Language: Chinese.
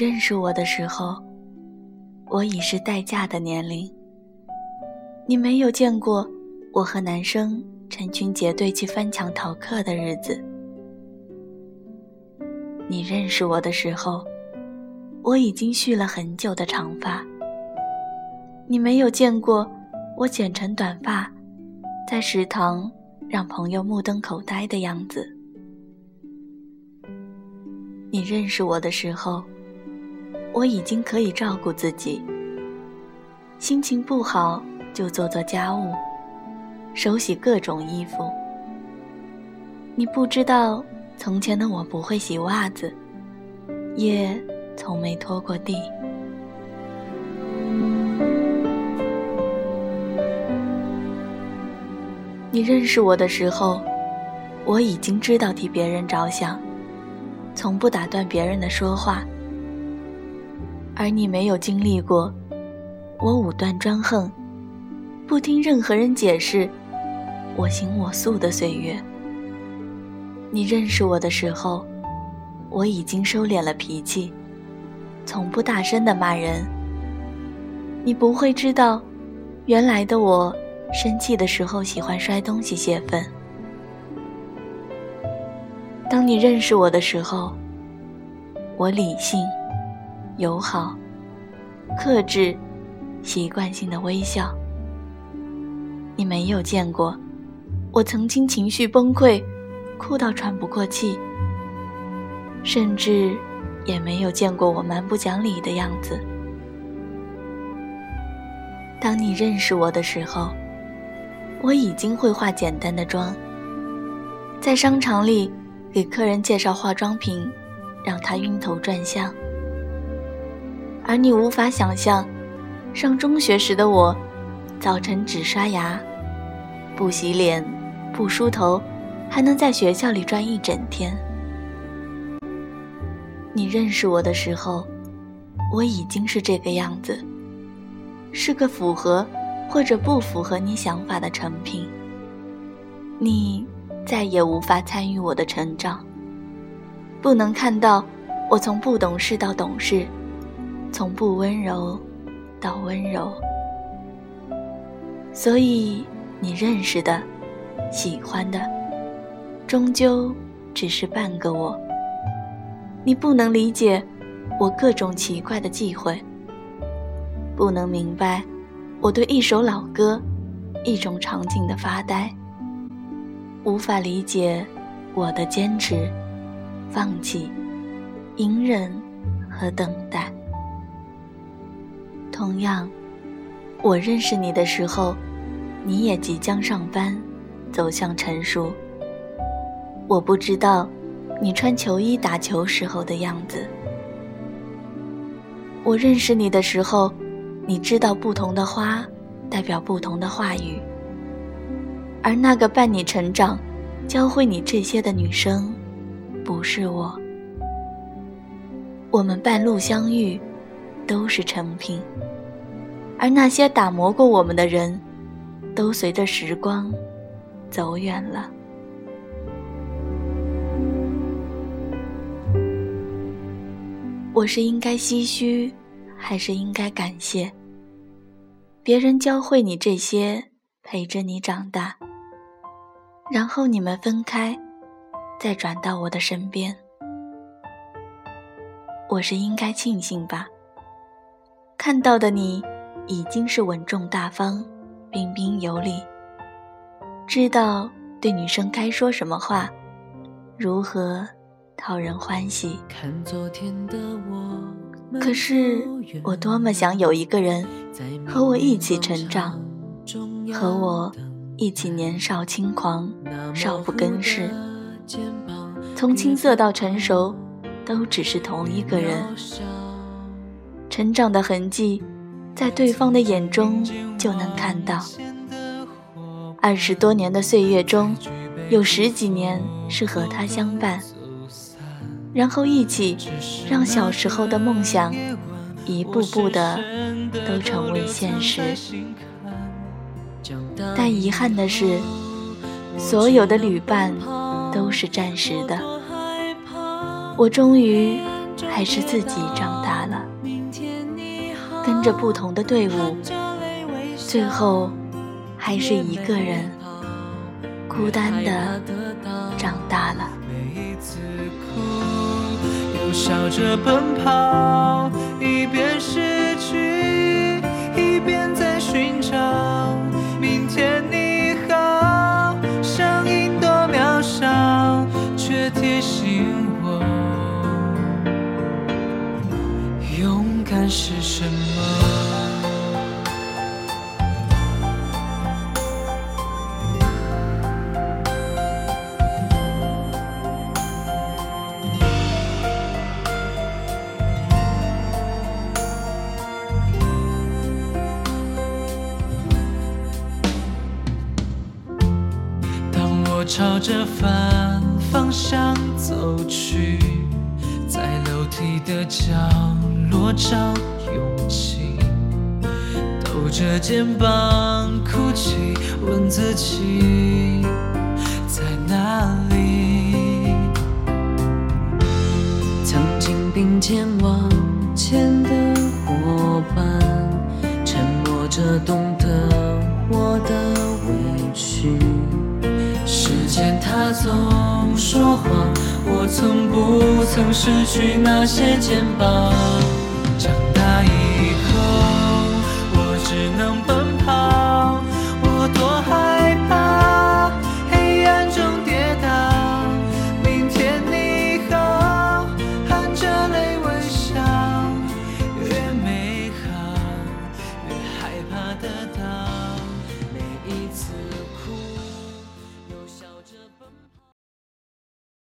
认识我的时候，我已是待嫁的年龄。你没有见过我和男生成群结队去翻墙逃课的日子。你认识我的时候，我已经蓄了很久的长发。你没有见过我剪成短发，在食堂让朋友目瞪口呆的样子。你认识我的时候，我已经可以照顾自己。心情不好就做做家务，手洗各种衣服。你不知道，从前的我不会洗袜子，也从没拖过地。你认识我的时候，我已经知道替别人着想。从不打断别人的说话，而你没有经历过我武断专横、不听任何人解释、我行我素的岁月。你认识我的时候，我已经收敛了脾气，从不大声的骂人。你不会知道，原来的我生气的时候喜欢摔东西泄愤。当你认识我的时候，我理性、友好、克制、习惯性的微笑。你没有见过我曾经情绪崩溃，哭到喘不过气，甚至也没有见过我蛮不讲理的样子。当你认识我的时候，我已经会化简单的妆，在商场里。给客人介绍化妆品，让他晕头转向。而你无法想象，上中学时的我，早晨只刷牙，不洗脸，不梳头，还能在学校里转一整天。你认识我的时候，我已经是这个样子，是个符合或者不符合你想法的成品。你。再也无法参与我的成长，不能看到我从不懂事到懂事，从不温柔到温柔。所以你认识的、喜欢的，终究只是半个我。你不能理解我各种奇怪的忌讳，不能明白我对一首老歌、一种场景的发呆。无法理解我的坚持、放弃、隐忍和等待。同样，我认识你的时候，你也即将上班，走向成熟。我不知道你穿球衣打球时候的样子。我认识你的时候，你知道不同的花代表不同的话语。而那个伴你成长、教会你这些的女生，不是我。我们半路相遇，都是成品。而那些打磨过我们的人，都随着时光走远了。我是应该唏嘘，还是应该感谢？别人教会你这些，陪着你长大。然后你们分开，再转到我的身边，我是应该庆幸吧。看到的你已经是稳重大方、彬彬有礼，知道对女生该说什么话，如何讨人欢喜。可是我多么想有一个人和我一起成长，和我。一起年少轻狂，少不更事。从青涩到成熟，都只是同一个人。成长的痕迹，在对方的眼中就能看到。二十多年的岁月中，有十几年是和他相伴，然后一起让小时候的梦想，一步步的都成为现实。但遗憾的是，所有的旅伴都是暂时的。我终于还是自己长大。跟着不同的队伍，最后还是一个人孤单的长大了。每一次哭，又笑着奔跑，一边失去，一边在寻找明天你好。声音多渺小，却提醒我，勇敢是什么。朝着反方向走去，在楼梯的角落找勇气，抖着肩膀哭泣，问自己在哪里。曾经并肩往前的伙伴，沉默着懂总说谎，我从不曾失去那些肩膀？长大以后，我只能。